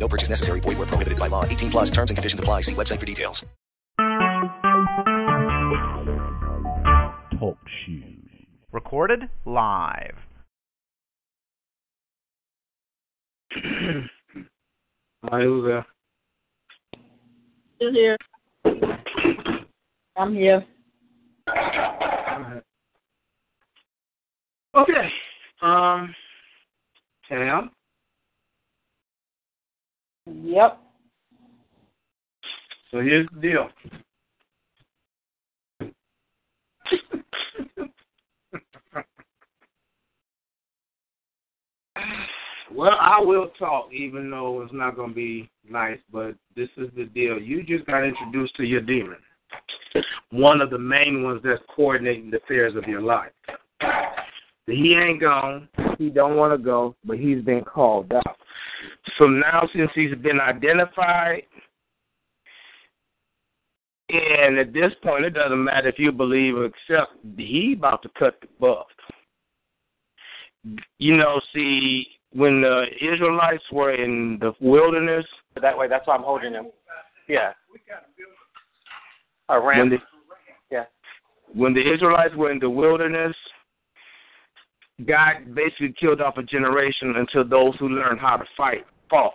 No purchase necessary. Void where prohibited by law. 18 plus terms and conditions apply. See website for details. Talk shoes. Recorded live. Hi, who's there? Still here. I'm here. Okay. Um, Tam, Yep. so here's the deal. well, I will talk, even though it's not going to be nice, but this is the deal. You just got introduced to your demon. One of the main ones that's coordinating the affairs of your life. He ain't gone. He don't want to go, but he's been called out. So now, since he's been identified, and at this point, it doesn't matter if you believe or accept. He about to cut the buff. You know, see, when the Israelites were in the wilderness, That way, that's why I'm holding him. Yeah. A when ramp. the, Yeah. when the Israelites were in the wilderness, God basically killed off a generation until those who learned how to fight fought.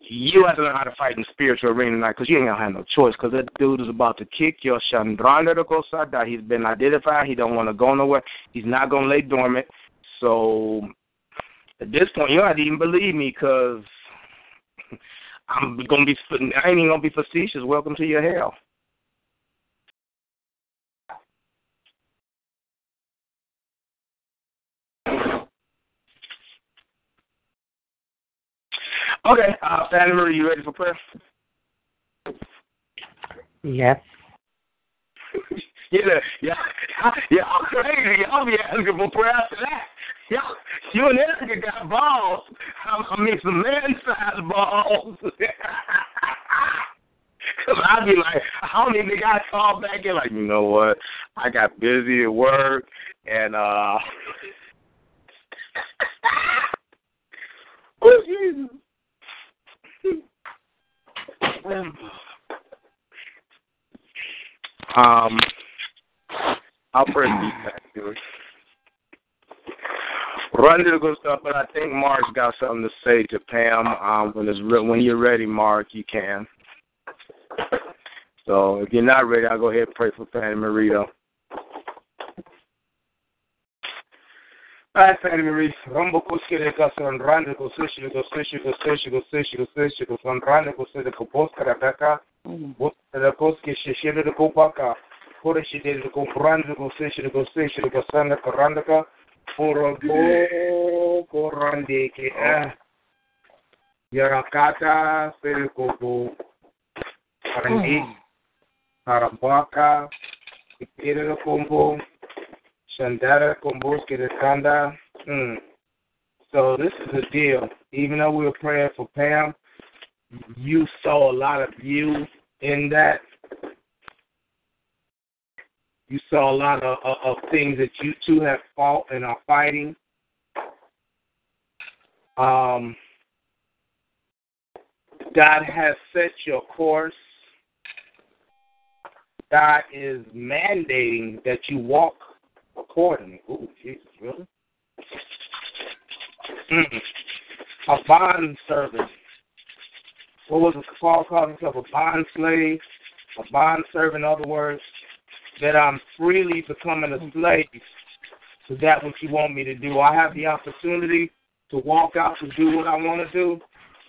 You have to learn how to fight in the spiritual arena tonight because you ain't gonna have no choice. Because that dude is about to kick your Chandrana de Kosada. He's been identified. He don't want to go nowhere. He's not gonna lay dormant. So at this point, you don't have to even believe me because I'm gonna be. I ain't even gonna be facetious. Welcome to your hell. Okay, uh, Fanny Marie, you ready for prayer? Yes. yeah, yeah, yeah. I'm crazy. I'll be asking for prayer after that. Yeah, you and Erica got balls. I, mean, some man-sized balls. Cause I'd be like, I don't even think I call back in. Like, you know what? I got busy at work, and uh. oh Jesus. Um, I'll feedback to it. Run to the good stuff, but I think Mark's got something to say to Pam. Um, when it's re- when you're ready, Mark, you can. So if you're not ready, I'll go ahead and pray for Fanny Marie though. All right, Fanny Marie. Rumbo kuskere ka son rande ko sishi ko sishi ko sishi ko sishi ko sishi ko son rande ko sede ko poskara kaka. Bota koske shishire de ko paka. Pura shide de ko brande ko sishi ko sishi ko sanda ko rande ka. Pura go ko rande ke ah. Yarakata sede ko ko rande. Harabaka. Ikere de Komboski de Kanda. Mm. So this is the deal. Even though we were praying for Pam, you saw a lot of you in that. You saw a lot of, of, of things that you two have fought and are fighting. Um, God has set your course. God is mandating that you walk accordingly. Ooh, Jesus, really? Mm. A bond servant. What was it? Paul called himself a bond slave, a bond servant, in other words, that I'm freely becoming a slave to that which you want me to do. I have the opportunity to walk out to do what I want to do,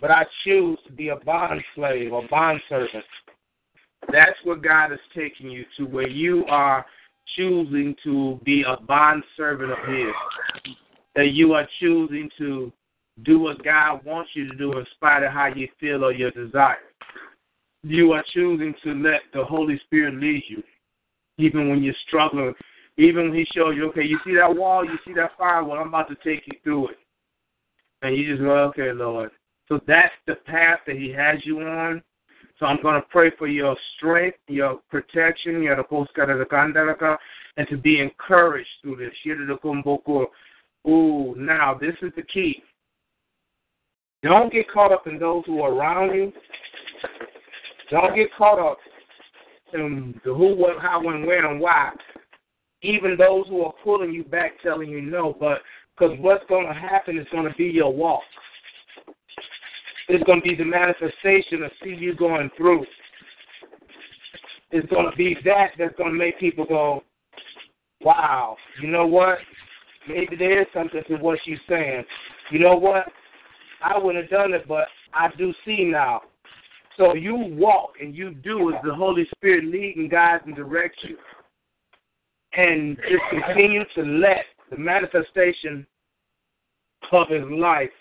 but I choose to be a bond slave, a bond servant. That's where God is taking you to, where you are choosing to be a bond servant of His. That you are choosing to do what God wants you to do in spite of how you feel or your desire. you are choosing to let the Holy Spirit lead you, even when you're struggling. Even when He shows you, okay, you see that wall, you see that fire, well, I'm about to take you through it. And you just go, okay, Lord. So that's the path that He has you on. So I'm going to pray for your strength, your protection, and to be encouraged through this. Ooh, now this is the key. Don't get caught up in those who are around you. Don't get caught up in the who, what, how, when, where, and why. Even those who are pulling you back, telling you no, but because what's going to happen is going to be your walk. It's going to be the manifestation of see you going through. It's going to be that that's going to make people go, wow, you know what? Maybe there is something to what she's saying. You know what? I wouldn't have done it, but I do see now. So you walk and you do as the Holy Spirit lead and guides and directs you. And just continue to let the manifestation of his life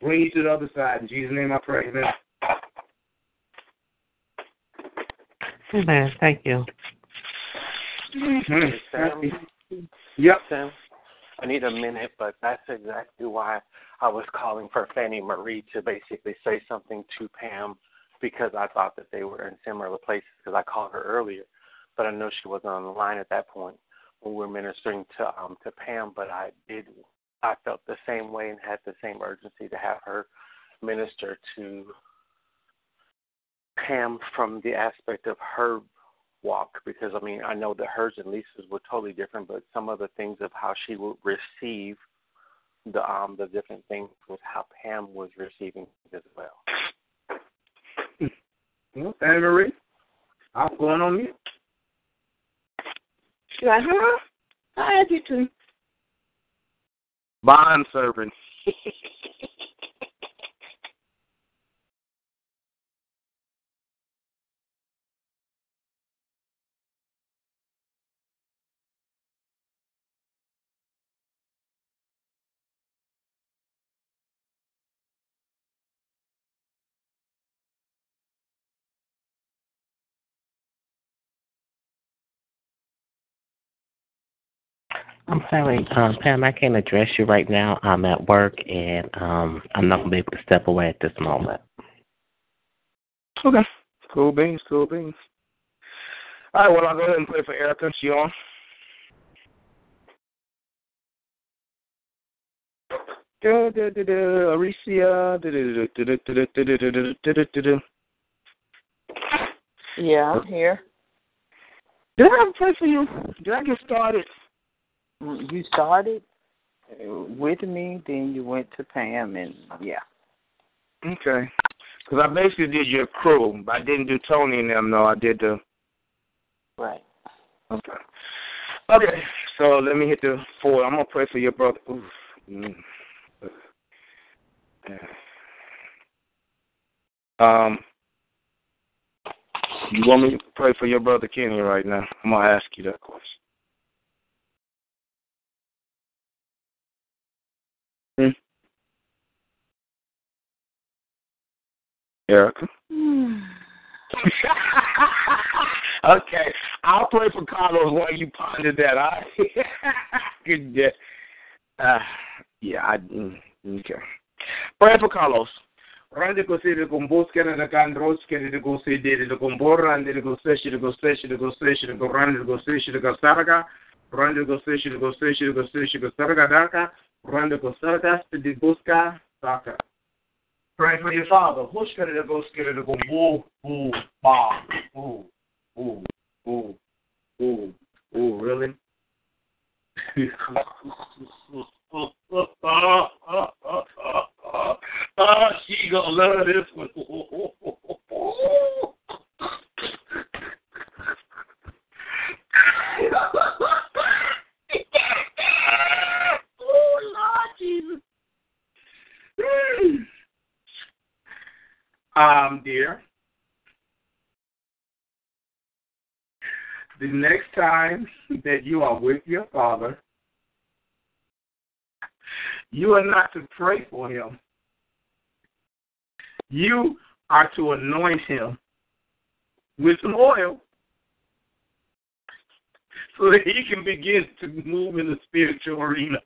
bring you to the other side. In Jesus' name I pray. Amen. Amen. Thank you. Mm-hmm. Sam, Yep. Sam, I need a minute, but that's exactly why I was calling for Fannie Marie to basically say something to Pam because I thought that they were in similar places because I called her earlier, but I know she wasn't on the line at that point when we were ministering to um to Pam, but I did I felt the same way and had the same urgency to have her minister to Pam from the aspect of her walk because I mean I know that hers and Lisa's were totally different, but some of the things of how she would receive the um the different things was how Pam was receiving as well. Well, Anne Marie, I'm going on mute. She's like, huh? I asked you to. Bond servant. I'm sorry, um, Pam. I can't address you right now. I'm at work and um, I'm not gonna be able to step away at this moment. Okay. Cool beans. Cool beans. All right. Well, I'll go ahead and play for Erica. She on. Aricia. Yeah, I'm here. Did I have a play for you? Did I get started? You started with me, then you went to Pam, and yeah. Okay. Because I basically did your crew, but I didn't do Tony and them, no. I did the. Right. Okay. Okay, so let me hit the four. I'm going to pray for your brother. Oof. Mm. Um, you want me to pray for your brother Kenny right now? I'm going to ask you that question. Erica? okay, I'll pray for Carlos while you ponder that. I good. Uh, yeah, I mm, okay. Pray for Carlos. Rande ko se de ko mboskere de kan roskere de ko se de de ko borrande de ko seshi de ko seshi de ko seshi de ko rande de ko seshi de ko sarga rande ko seshi de ko seshi de ko seshi de ko sarga daka rande ko sarga de boska saka Pray for your father. Who's gonna Hushkarabo skirabo woo woo ba woo woo woo woo woo really? ah, she gonna love this one. Um, dear. The next time that you are with your father, you are not to pray for him. You are to anoint him with some oil so that he can begin to move in the spiritual arena.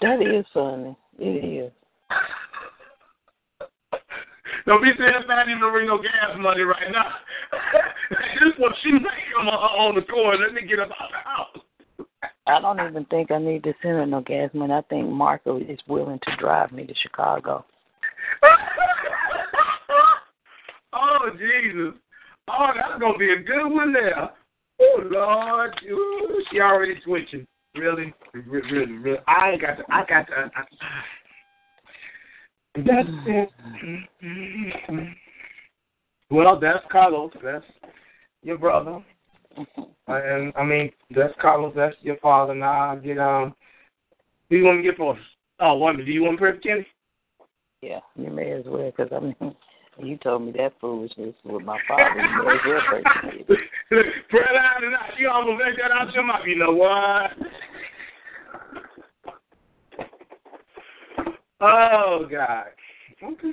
that is funny. It is. Saying I need to bring no gas money right now. this is what she make on, on the cord. Let me get up out the house. I don't even think I need to send her no gas money. I think Marco is willing to drive me to Chicago. oh Jesus! Oh, that's gonna be a good one there. Oh Lord, Ooh, she already twitching. Really, really, really, really. I ain't got to. I got to. I, that's it. Well, that's Carlos. That's your brother. And I mean, that's Carlos. That's your father. Now I get um. Who you want me to get for? Oh, one. Do you want to pray for Kenny? Yeah, you may as well, because I mean, you told me that foolishness with my father. You may as well pray for me. Pray out and out. She almost let that out your mouth. You know what? Oh God. Okay.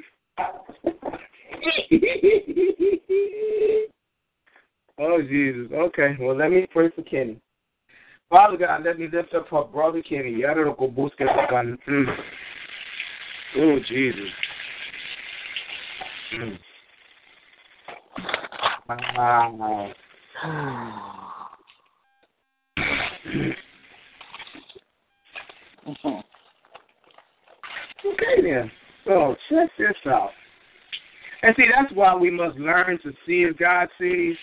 oh Jesus. Okay. Well, let me pray for Kenny. Father God, let me lift up her brother Kenny. Yada go boost Mm. Oh Jesus. Mm. Wow. Okay then. So check this out. And see, that's why we must learn to see as God sees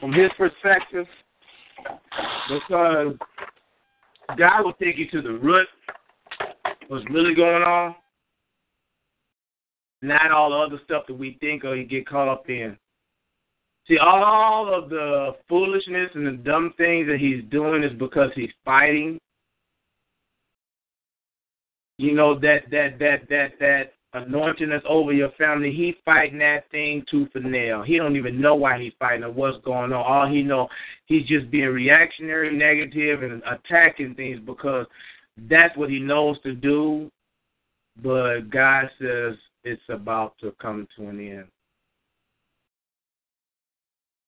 from His perspective, because God will take you to the root of what's really going on, not all the other stuff that we think or you get caught up in. See, all of the foolishness and the dumb things that he's doing is because he's fighting you know that that that that that anointing that's over your family. He fighting that thing tooth and nail. He don't even know why he's fighting or what's going on. All he know, he's just being reactionary, negative, and attacking things because that's what he knows to do. But God says it's about to come to an end.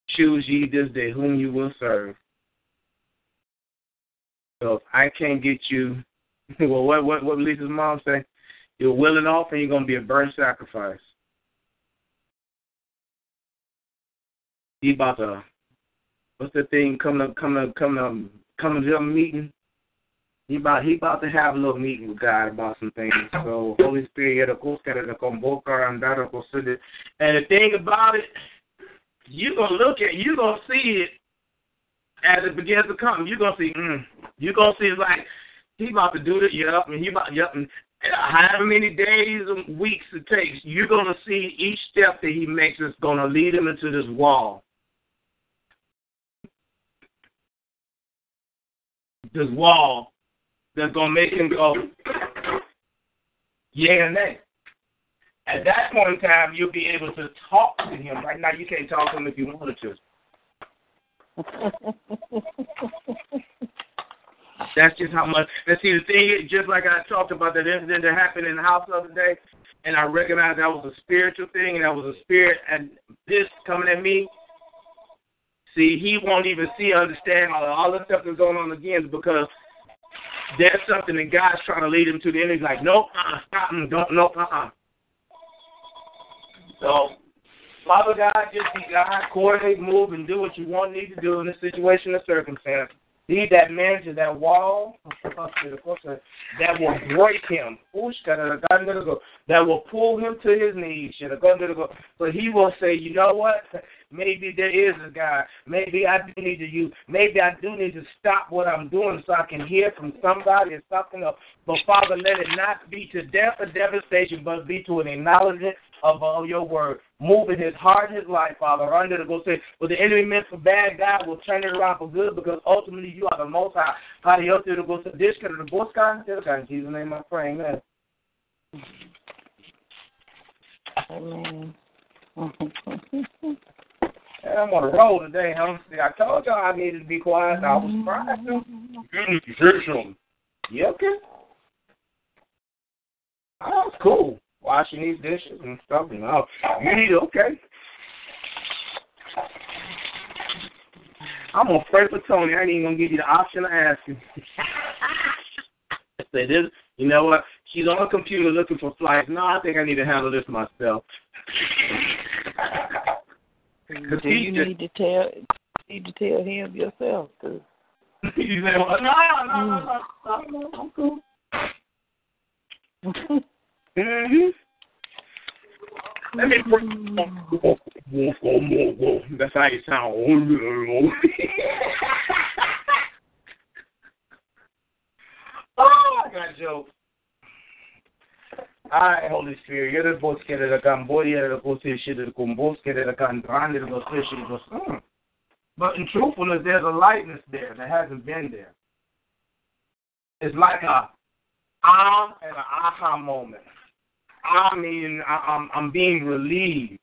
Choose ye this day whom you will serve. So if I can't get you well, what what what Lisa's mom say? You're willing off, and you're gonna be a burnt sacrifice. He about to what's the thing? Come to come to come to come to a meeting. He about he about to have a little meeting with God about some things. So Holy Spirit, and that will consider. And the thing about it, you gonna look at you gonna see it as it begins to come. You're gonna see, mm, you're gonna see it's like he about to do it. Yep, and he about yep. And however many days and weeks it takes, you're gonna see each step that he makes is gonna lead him into this wall. This wall that's gonna make him go, yeah and nay. At that point in time, you'll be able to talk to him. Right now, you can't talk to him if you wanted to. That's just how much. And see, the thing is, just like I talked about that incident that happened in the house the other day, and I recognized that was a spiritual thing, and that was a spirit, and this coming at me. See, he won't even see, understand all, all the stuff that's going on again because there's something that God's trying to lead him to. The end, he's like, nope, uh, stop, don't, nope, uh-uh. So, Father God, just be God, coordinate, move, and do what you want need to do in this situation or circumstance. He that manages that wall, that will break him. That will pull him to his knees. But he will say, you know what? Maybe there is a God. Maybe I do need to use. Maybe I do need to stop what I'm doing so I can hear from somebody or something else. But Father, let it not be to death or devastation, but be to an acknowledgement of uh, all your word. Moving his heart and his life, Father, under to go say, what the enemy meant for bad, God will turn it around for good because ultimately you are the most high. How you to go to this kind of the boss guy? In Jesus' name I pray, amen. Amen. I'm on a roll today, huh? See, I told y'all I needed to be quiet. I was surprised. You say something. Yeah, okay. That's cool. Washing these dishes and stuff. You know, you need okay. I'm gonna pray for Tony. I ain't even gonna give you the option to ask him. Say this. You know what? She's on a computer looking for flights. No, I think I need to handle this myself. Do you need to tell need to tell him yourself? Cause you say, well, no, no, no, no, no, I'm cool. Mm-hmm. Let me. That's how you sound. oh, I got a joke. All right, Holy Spirit, I body, you're the boss, get it, I can brand it, the fish, it, but in truthfulness, there's a lightness there that hasn't been there. It's like a ah and an aha moment. I mean, I, I'm I'm being relieved.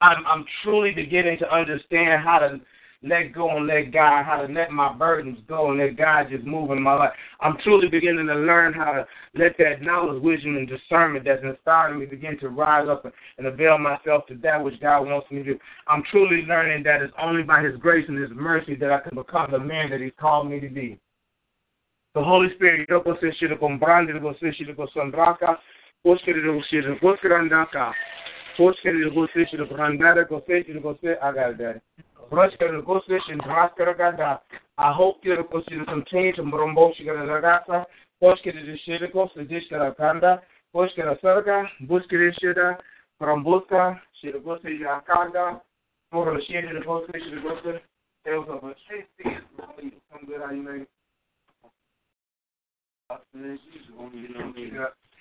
I'm I'm truly beginning to understand how to let go and let God, how to let my burdens go and let God just move in my life. I'm truly beginning to learn how to let that knowledge, wisdom, and discernment that's inspiring me begin to rise up and avail myself to that which God wants me to do. I'm truly learning that it's only by His grace and His mercy that I can become the man that He's called me to be. The Holy Spirit, I got it, Daddy. Prospero Goslish Draskara Gada. I hope you're going to continue to de Shiriko, Sujishkara Kanda, Poskara Sarga, Buskiri Shida, Prombuska, Shiragosi Yakanda, Shiri de Gosi, Shiragosi, Tales of.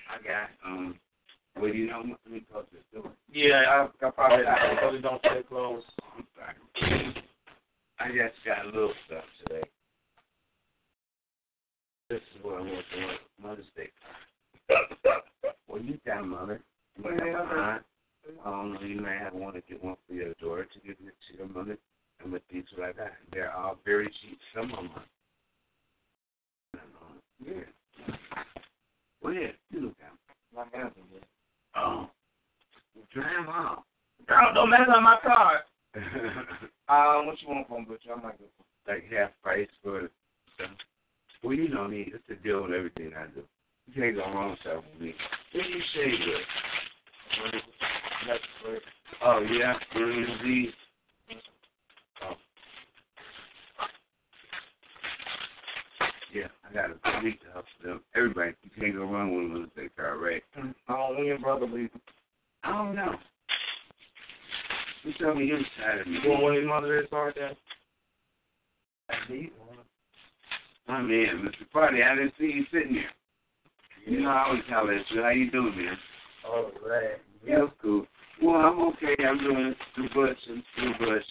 I got um well, you know, let me close this door. Yeah, I, I probably, I probably don't stay close. I'm sorry. I just got a little stuff today. This is what I want to know. Mother's Day. well, you got mother. You might have a. I don't know. You may have want to get one for your daughter to give it to your mother. And with things like that, they're all very cheap. Some of them are. Yeah. Well, yeah, you look down. My hands are good. Oh. Drive off. Girl, don't mess up my car. um, what you want from Butcher? I might go. Like half price for stuff. Well, you know me. It's the deal with everything I do. You can't go wrong with stuff with me. What do you say good? Oh, yeah. Mm-hmm. Oh. Yeah, I got a to help them. Everybody, you can't go wrong with them when they car, right? Oh, when your brother leaves. I don't know. You tell me your side of me. Well, when his mother is hard, then. My man, Mr. Party, I didn't see you sitting there. You know, I always tell that shit. How you doing, man? All right. Yeah, that's cool. Well, I'm okay. I'm doing too much and too much.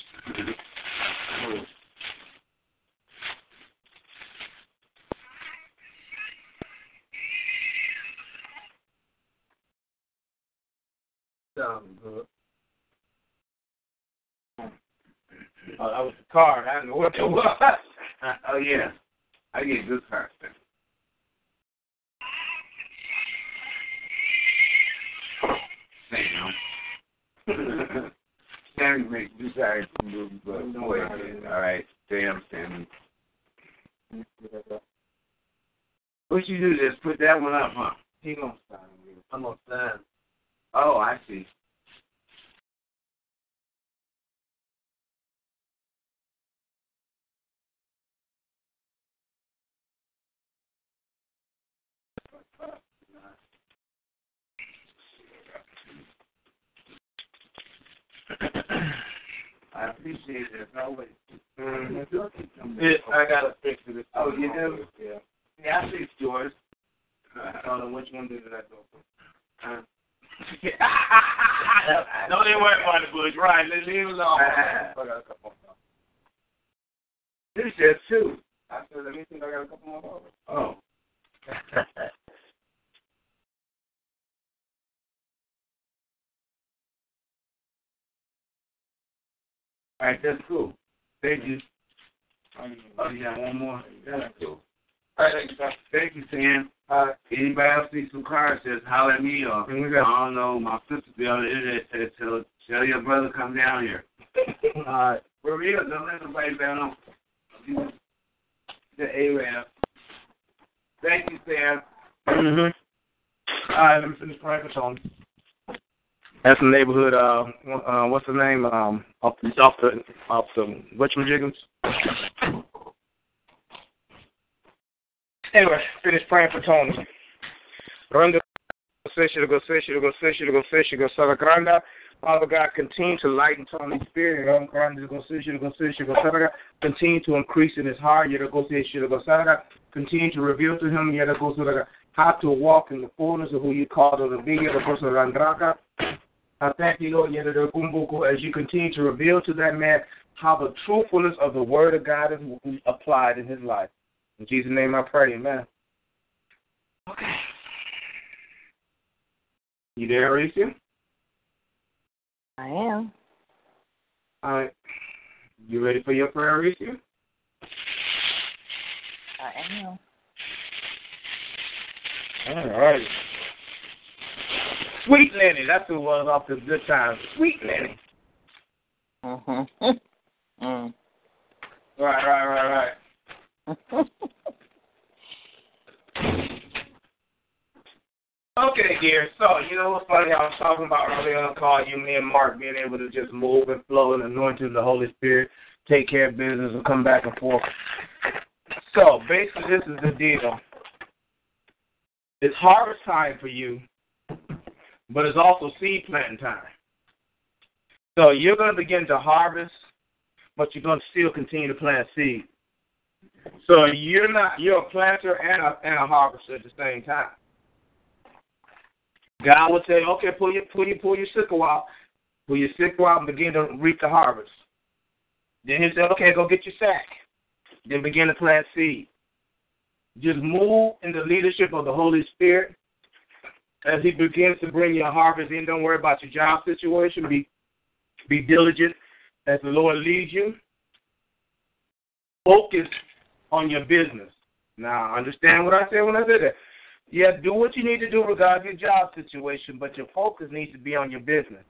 Sounds. Oh, that was the car. I didn't know what it was. oh, yeah. I get good then. Sam. Sam makes sorry for moving, but no way. All right. Sam, Sam. What you do? Just put that one up, huh? He gonna stand. I'm gonna stand. Oh, I see. I appreciate it as always. Mm-hmm. It, I gotta fix it. Oh, you do? Yeah. Yeah, I fixed yours. I don't know which one did I go for. Uh, no, they weren't by the bush. Right, let's leave it alone. I got a couple more. This is two. I said, let me see if I got a couple more dollars. Oh. All right, that's cool. Thank you. Oh, you got one more? That's cool. All right, thank you, sir. Thank you, Sam. All right. Anybody else need some cards, just holler at me or Here. I don't know, my sister be on the internet said tell tell your brother come down here. All right. For real, don't let nobody down on the Arab. Thank you, Sam. Mm-hmm. All right, let me finish praying for Tony. That's the neighborhood. Uh, uh, what's the name? Um, off the off the off the Richmond Anyway, finish praying for Tony. Saragranda. Father God, continue to lighten Tony's spirit. Continue to increase in his heart. Continue to reveal to him. How to walk in the fullness of who you called him to be. I thank you, Lord, as you continue to reveal to that man how the truthfulness of the word of God is applied in his life. In Jesus' name I pray, amen. Okay. You there, Alicia? I am. All right. You ready for your prayer, Alicia? I am. All right. Sweet Lenny, that's who was off the good times. Sweet Lenny. Mm-hmm. mm. Right, right, right, right. Okay, dear. So, you know what's funny? I was talking about earlier on the call, you, me, and Mark being able to just move and flow and anointing the Holy Spirit, take care of business, and come back and forth. So, basically, this is the deal. It's harvest time for you, but it's also seed planting time. So, you're going to begin to harvest, but you're going to still continue to plant seed. So, you're not you're a planter and a and a harvester at the same time. God would say, okay, pull your pull your pull your sickle out, pull your sickle out and begin to reap the harvest. Then he said, okay, go get your sack. Then begin to plant seed. Just move in the leadership of the Holy Spirit as He begins to bring your harvest in. Don't worry about your job situation. Be be diligent as the Lord leads you. Focus on your business. Now, understand what I said when I said that. Yeah, do what you need to do regarding your job situation, but your focus needs to be on your business.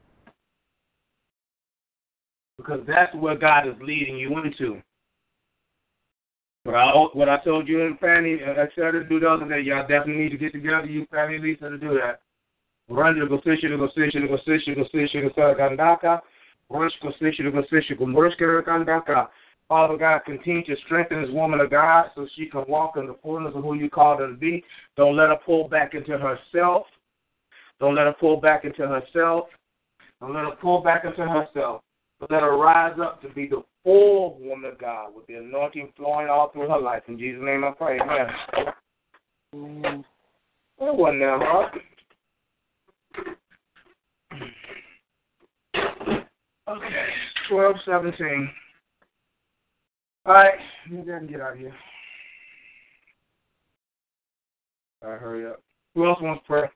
Because that's where God is leading you into. What I, what I told you and Fanny, uh, I said to do the other day, y'all definitely need to get together, you, Fanny, Lisa, to do that. Run to go fish, to go fish, to go fish, to go fish, to go Saragandaka. Rush go fish, to go fish, to go Murskiragandaka. Father God, continue to strengthen this woman of God so she can walk in the fullness of who you called her to be. Don't let her pull back into herself. Don't let her pull back into herself. Don't let her pull back into herself. But let her rise up to be the full woman of God with the anointing flowing all through her life. In Jesus' name I pray. Amen. Amen. That wasn't that hard. Okay, twelve seventeen. All right, you can get out of here. All right, hurry up. Who else wants prayer?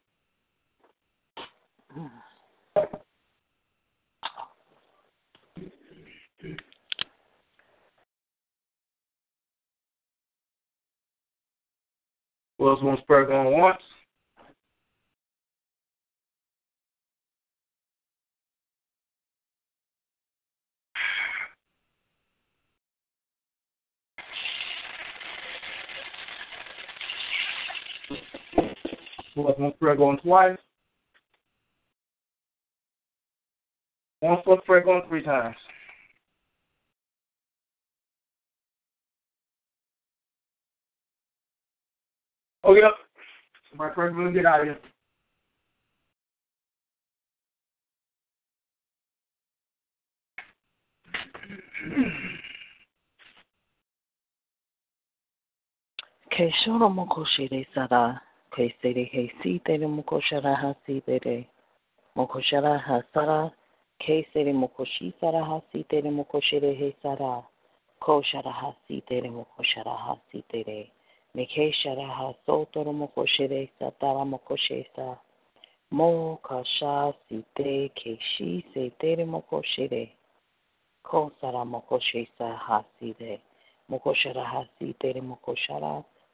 Who else wants prayer going once? Else wants prayer going twice? One for prayer going three times. Oh, okay, up. My friend, we'll get out of here. Keshoro sara. Kesere hesi tere mokoshara hasi tere. Mokoshara hasara. Kesere mokoshi sara hasi tere mokoshire he sara. Tere mokoshara hasi tere. Mekeshara haso toro mokoshire satara mokoshesa. Mo kasha site keshi se tere mokoshire. Kosara mokoshe sa haside. Mokoshara hasite mokoshara.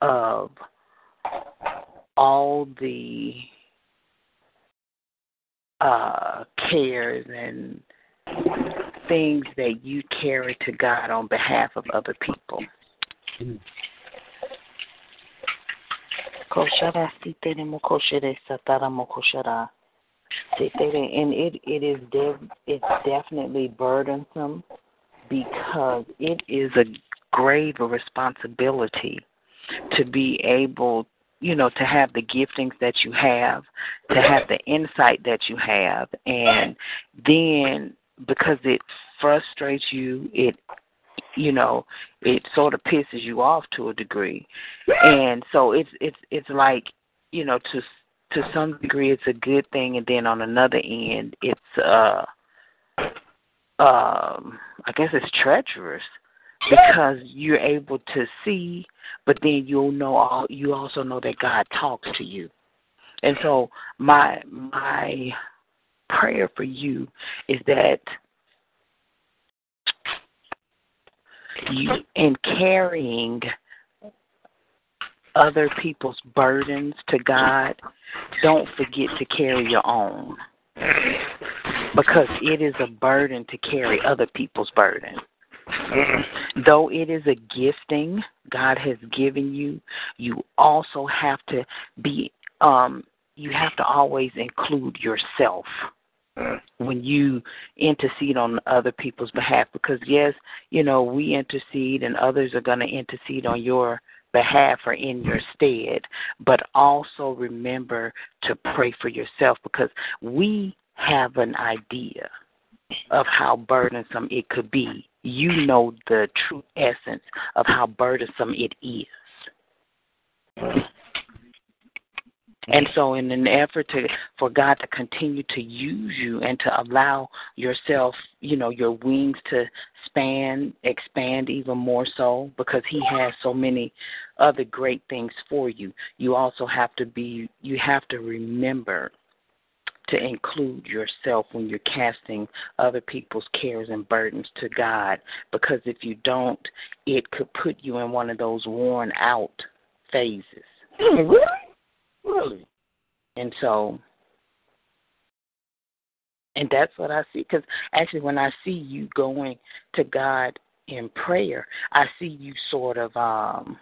of all the uh, cares and things that you carry to God on behalf of other people. Sitere, and it it is de- it's definitely burdensome because it is a grave responsibility to be able you know to have the giftings that you have to have the insight that you have. And then because it frustrates you it you know it sort of pisses you off to a degree. And so it's it's it's like you know to to some degree it's a good thing. And then on another end it's uh um i guess it's treacherous because you're able to see but then you'll know all you also know that god talks to you and so my my prayer for you is that you in carrying other people's burdens to God, don't forget to carry your own. Because it is a burden to carry other people's burden. Though it is a gifting God has given you, you also have to be um you have to always include yourself when you intercede on other people's behalf. Because yes you know we intercede and others are going to intercede on your behalf or in your stead. But also remember to pray for yourself because we have an idea of how burdensome it could be you know the true essence of how burdensome it is and so, in an effort to for God to continue to use you and to allow yourself, you know, your wings to span, expand even more so, because He has so many other great things for you. You also have to be, you have to remember to include yourself when you're casting other people's cares and burdens to God, because if you don't, it could put you in one of those worn out phases. Really? Really? And so, and that's what I see. Because actually, when I see you going to God in prayer, I see you sort of, um,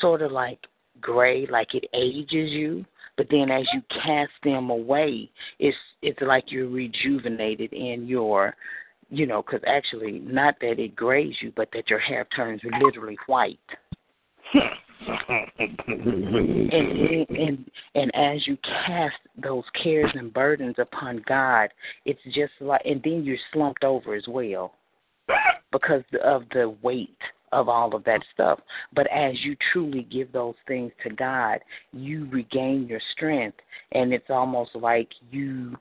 sort of like gray, like it ages you. But then as you cast them away, it's it's like you're rejuvenated in your, you know, because actually, not that it grays you, but that your hair turns literally white. and, and and as you cast those cares and burdens upon God, it's just like, and then you're slumped over as well because of the weight of all of that stuff. But as you truly give those things to God, you regain your strength, and it's almost like you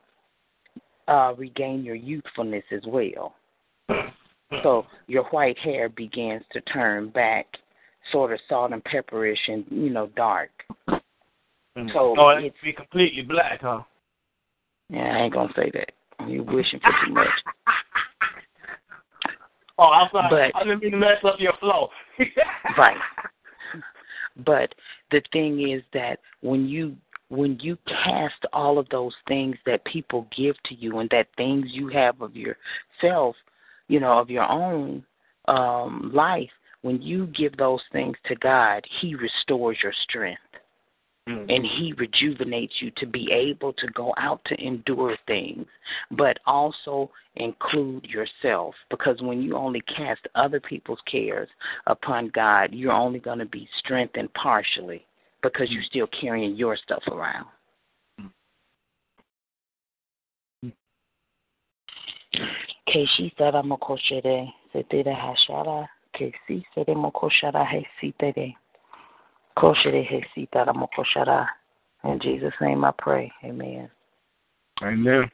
uh, regain your youthfulness as well. So your white hair begins to turn back sort of salt and pepperish and you know dark. Mm. So oh, it it's be completely black, huh? Yeah, I ain't gonna say that. You're wishing for too much. oh, I'm sorry. But, I didn't mean to mess up your flow. right. But the thing is that when you when you cast all of those things that people give to you and that things you have of yourself, you know, of your own um life, when you give those things to God, He restores your strength. Mm-hmm. And he rejuvenates you to be able to go out to endure things, but also include yourself. Because when you only cast other people's cares upon God, you're only going to be strengthened partially because you're still carrying your stuff around. Keishi Sara Mokoshere, Setere Hashara, Keisi Sere Mokoshara Hesitere, Koshere Hesitara Mokoshara. In Jesus' name I pray. Amen. Amen.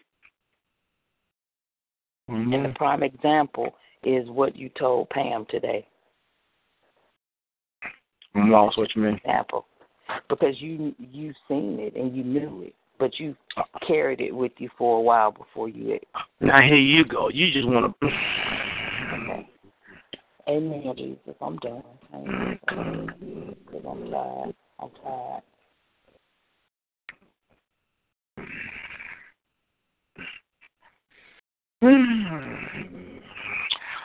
And the prime example is what you told Pam today. I'm lost. What you mean? Example, because you you seen it and you knew it, but you uh. carried it with you for a while before you. Now here you go. You just want to. Okay. Amen, Jesus. I'm done. Amen. Because I'm tired. I'm tired.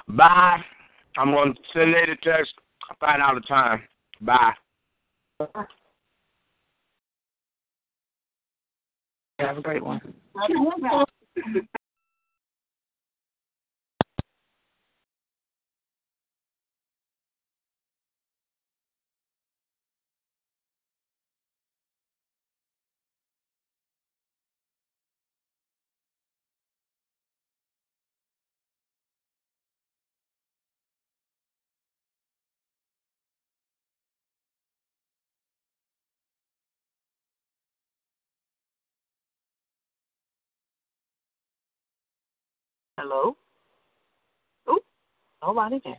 Bye. I'm going to send Lady a text. I'll find out the time. Bye. Have a great one. Hello? Oh, nobody there.